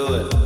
do it.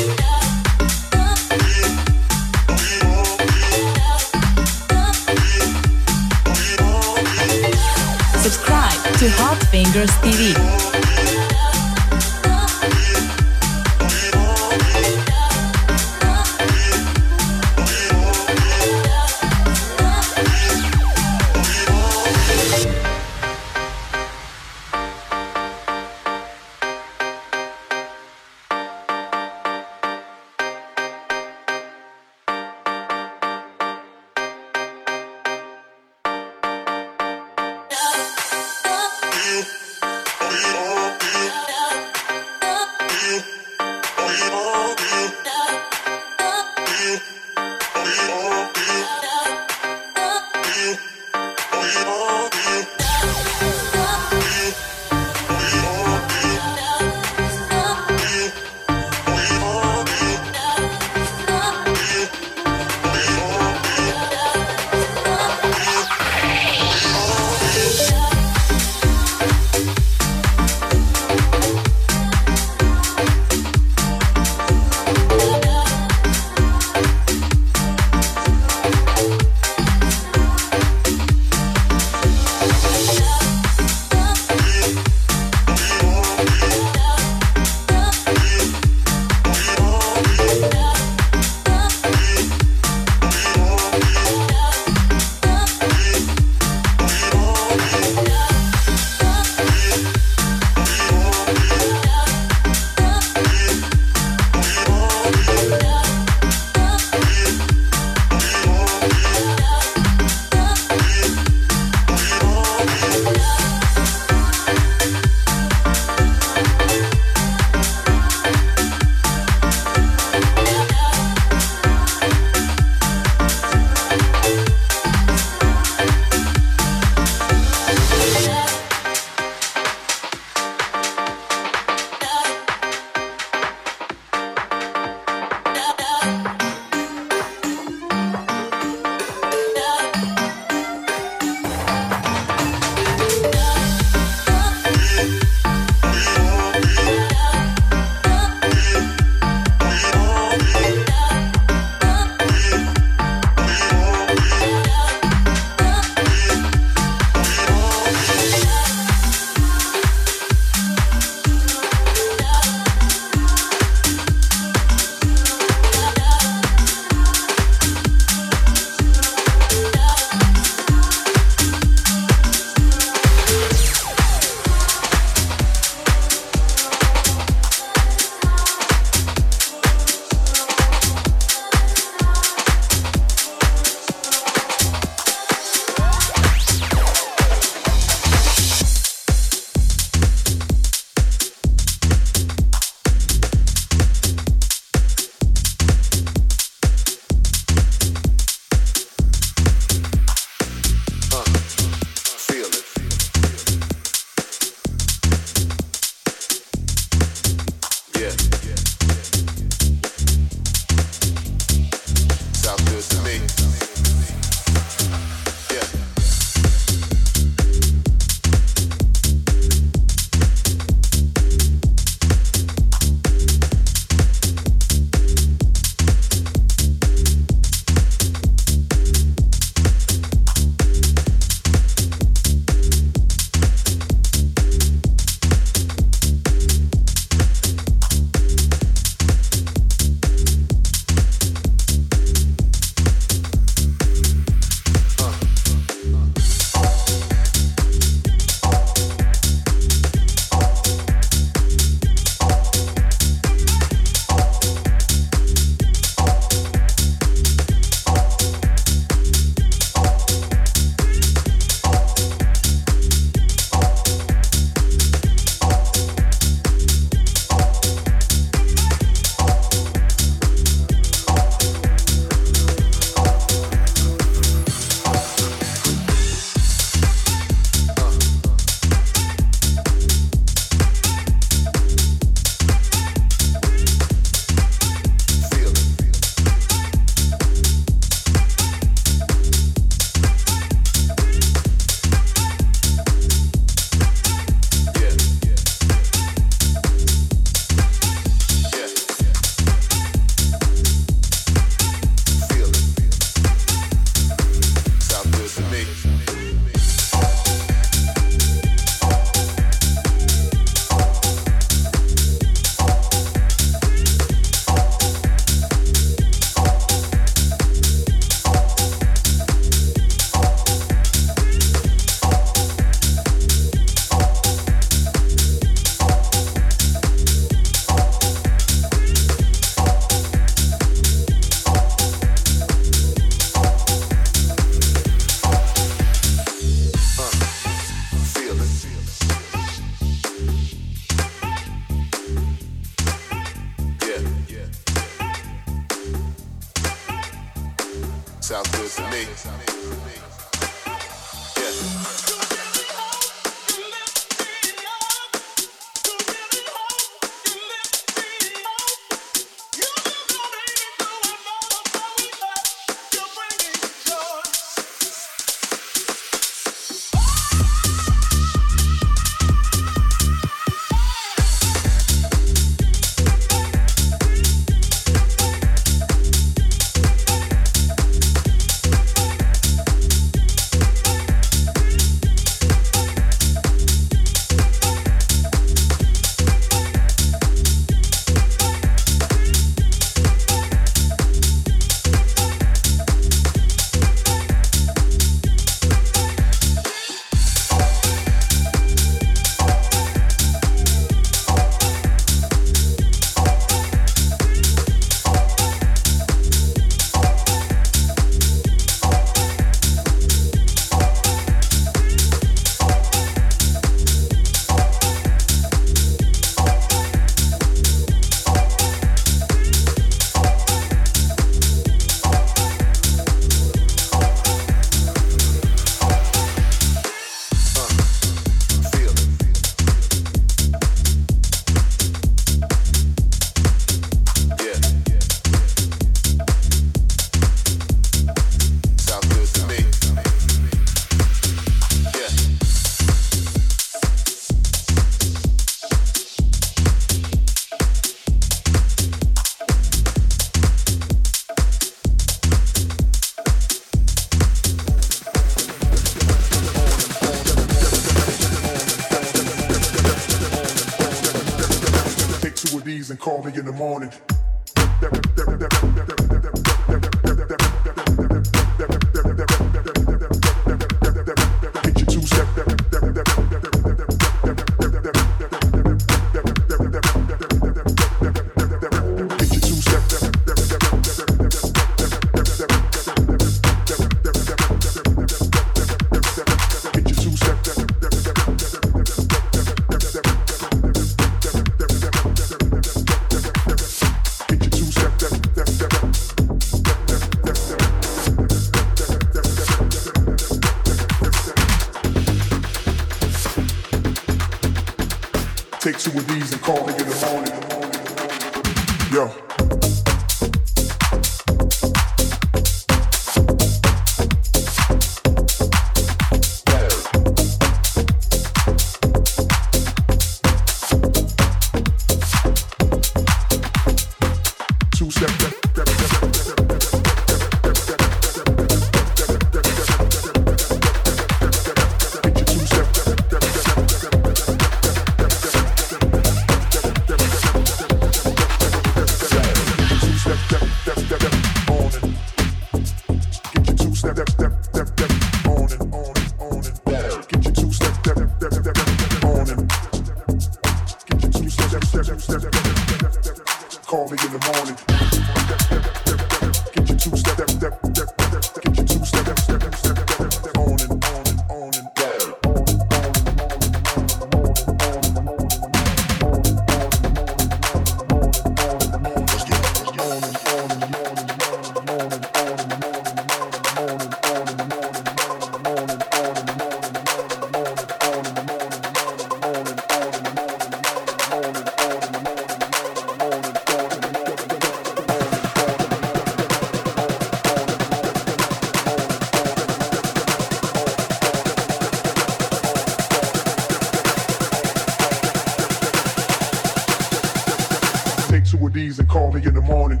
with these and call me in the morning.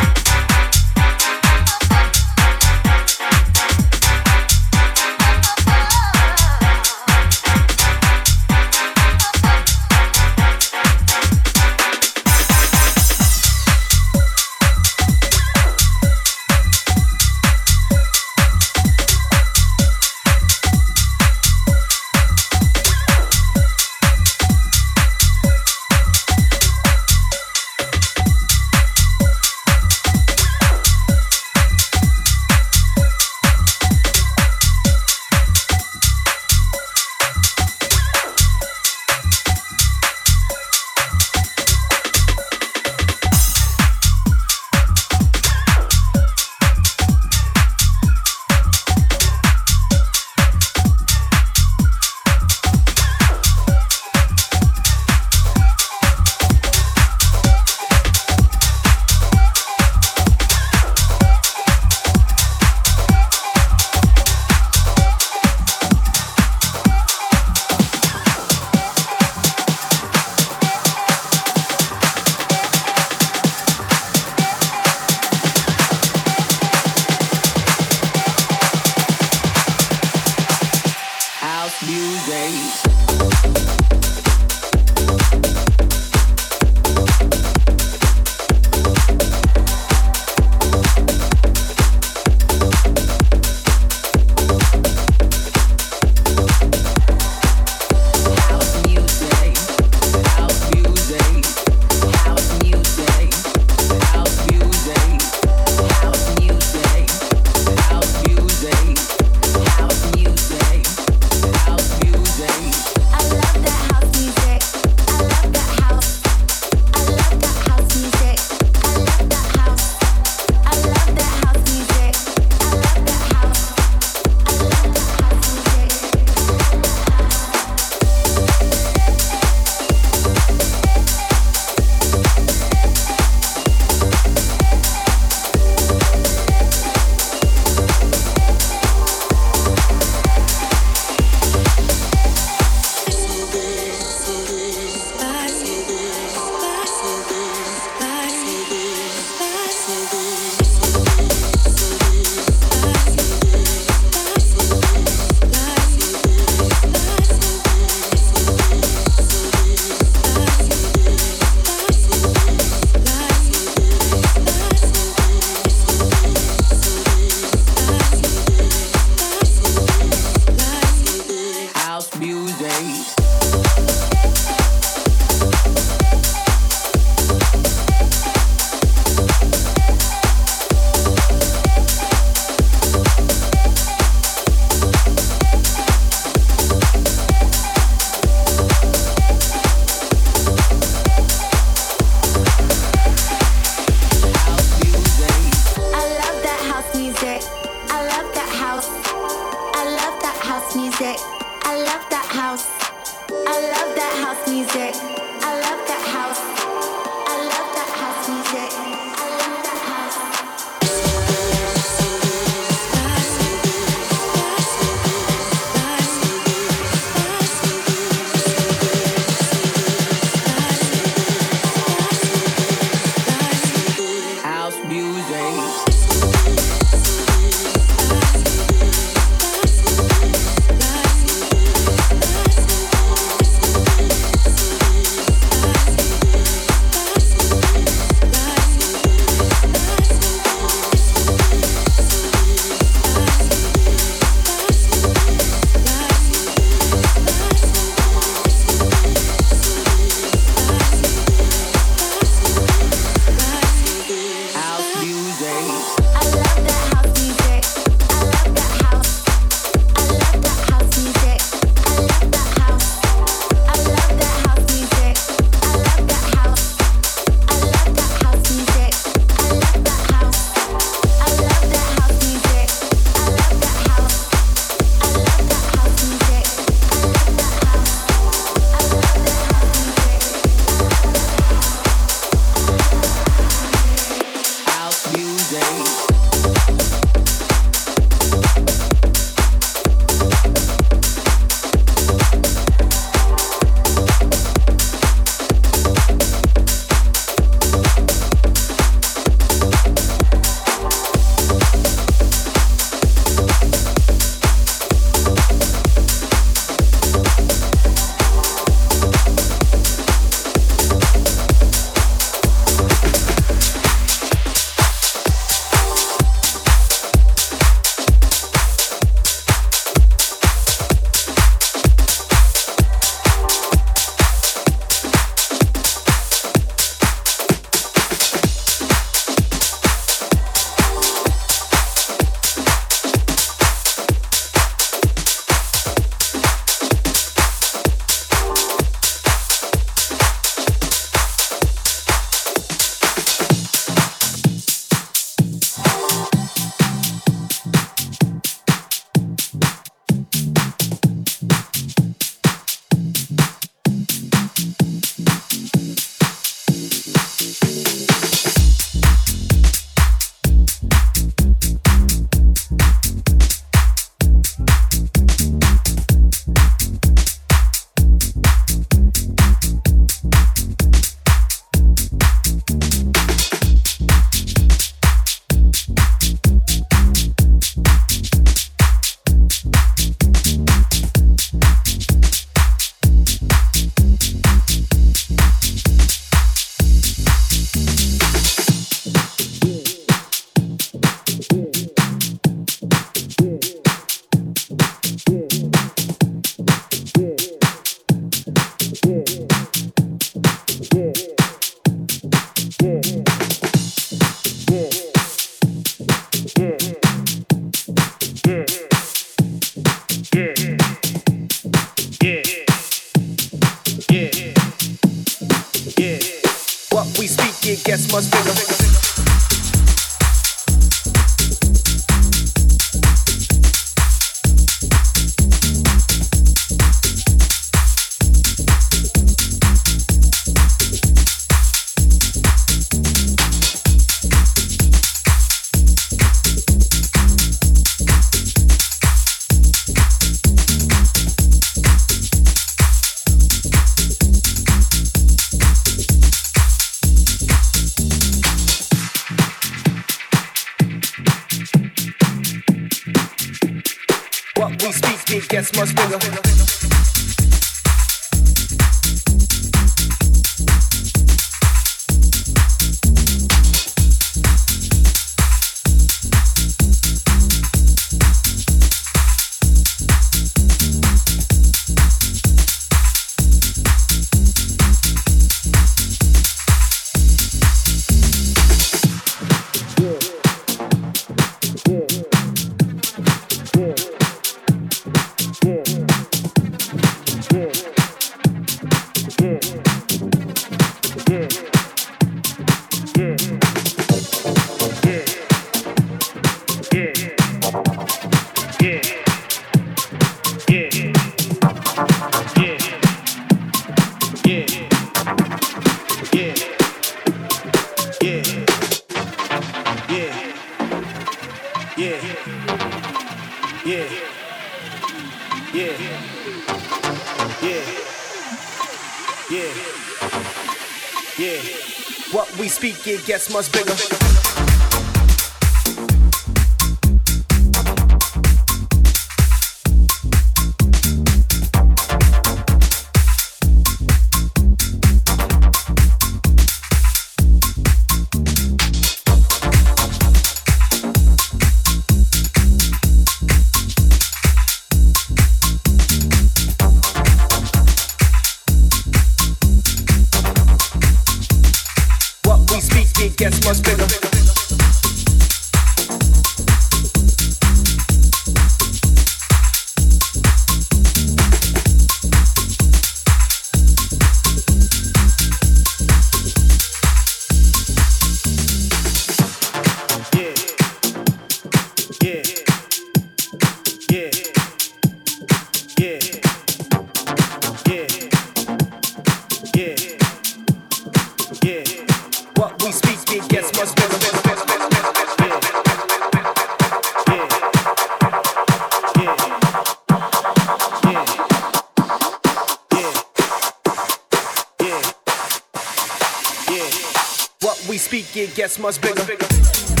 Much bigger. it gets much bigger.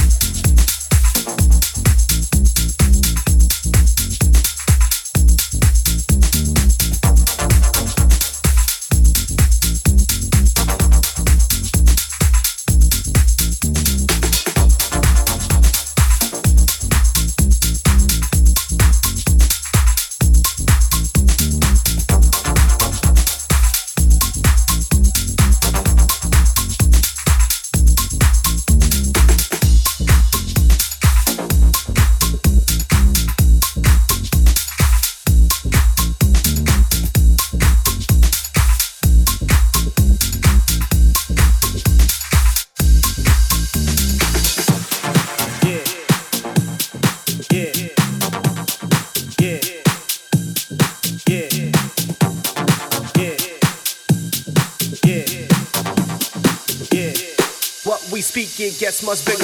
Bigger, bigger,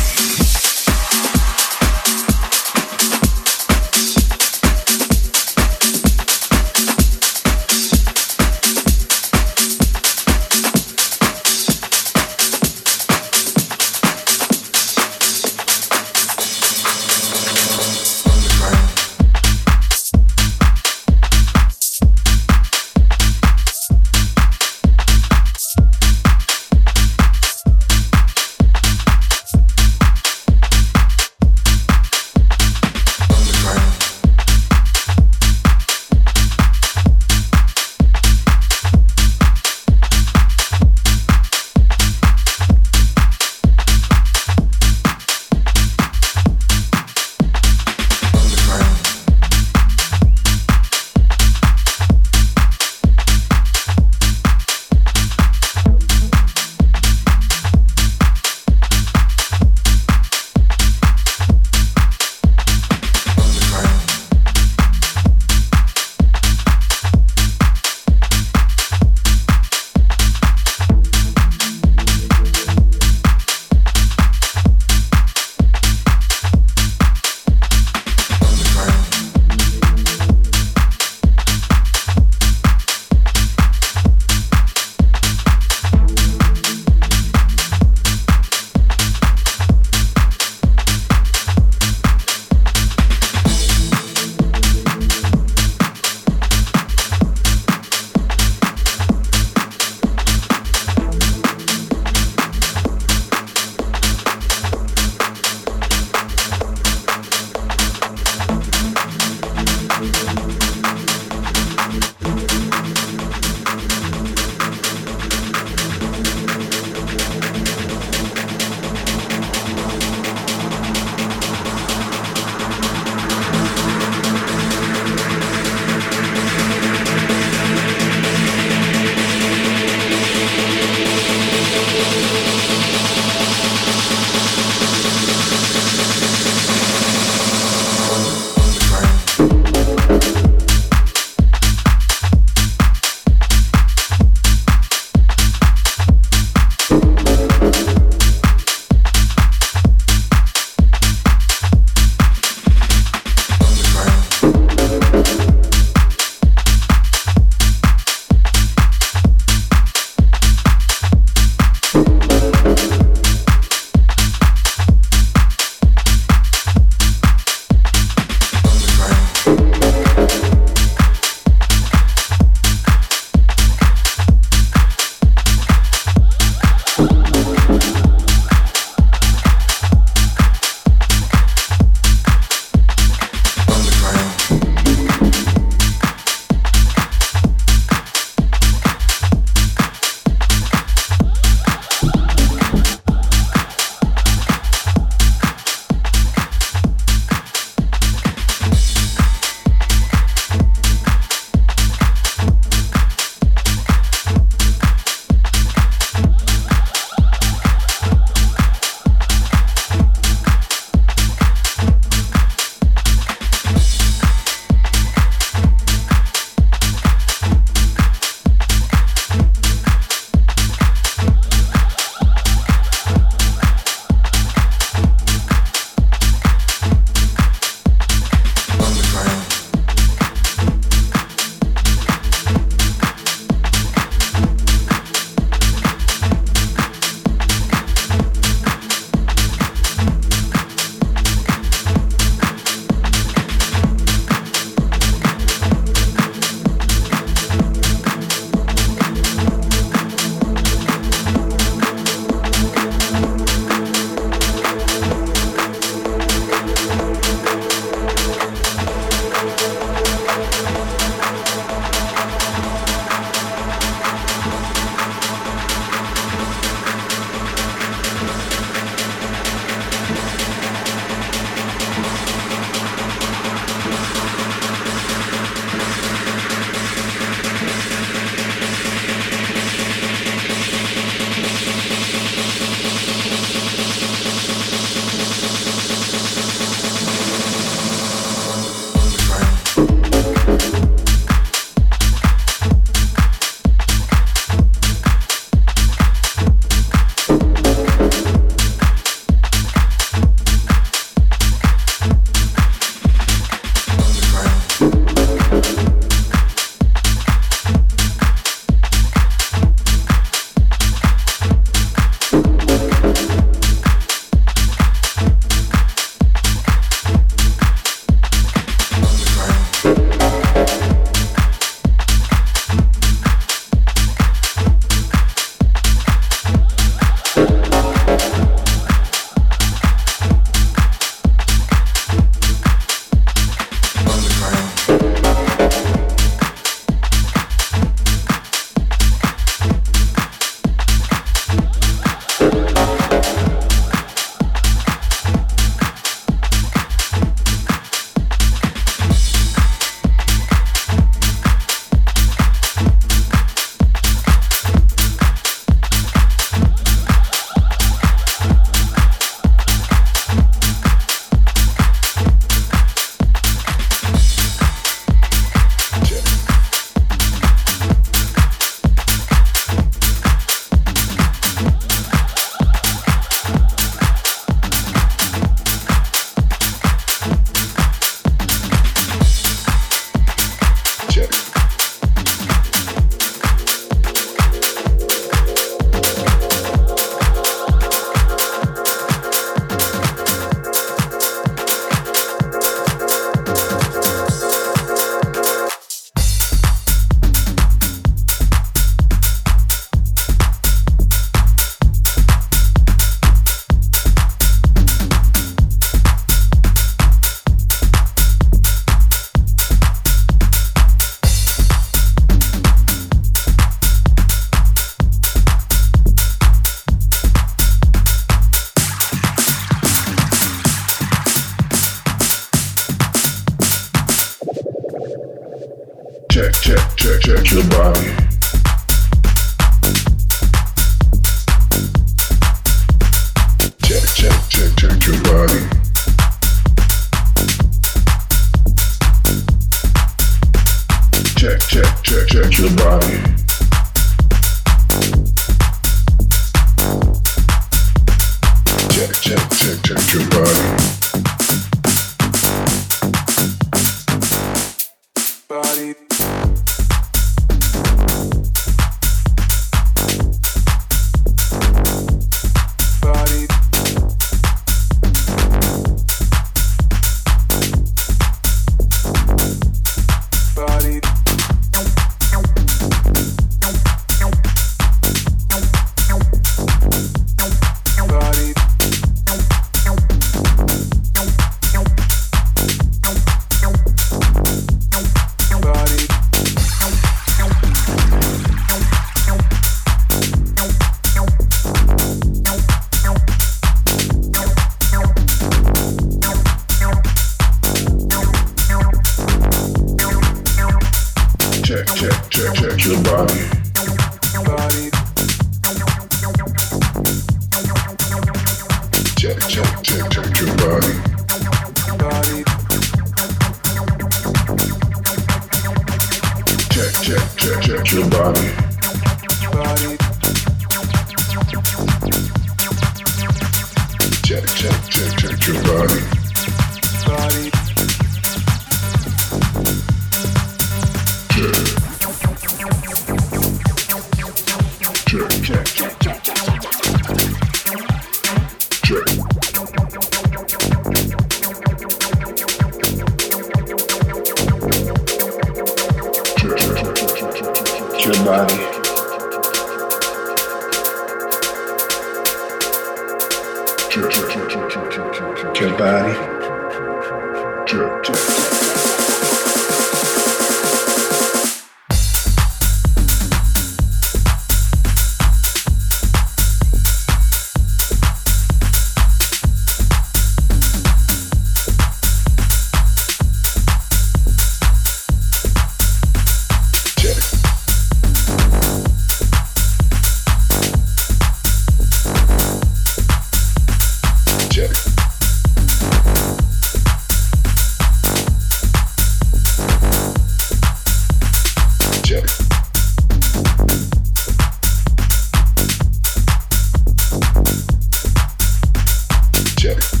Championship.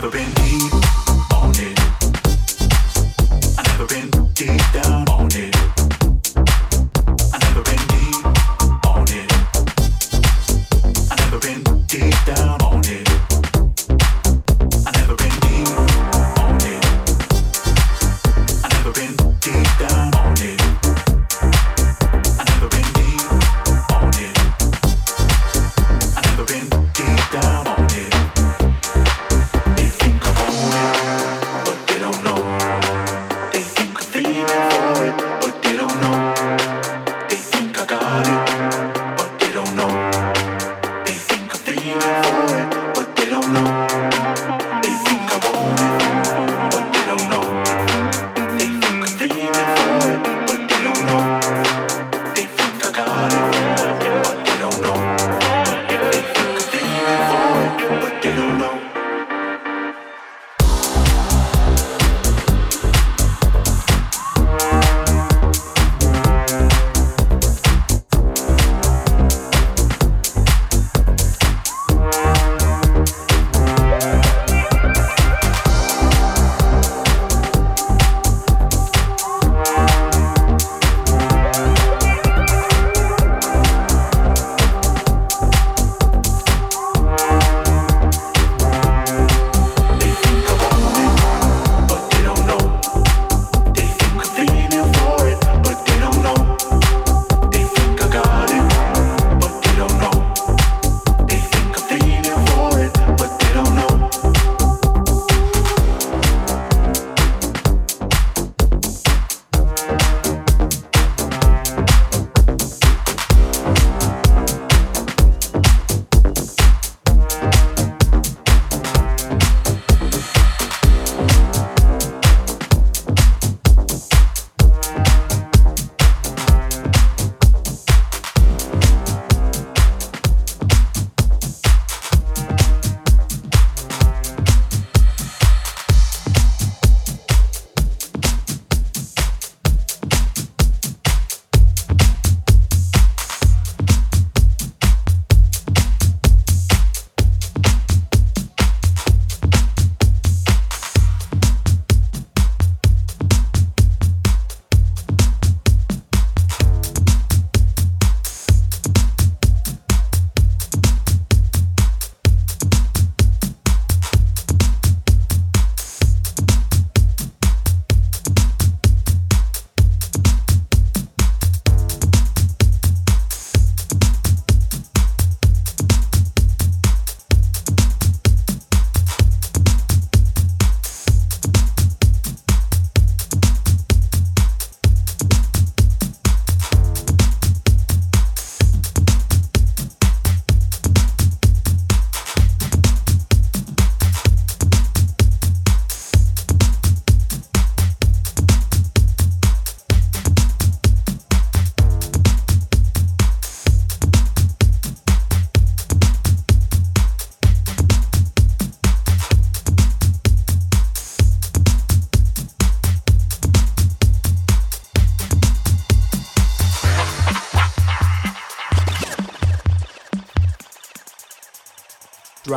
never been deep.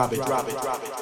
Drop it, drop it, drop it,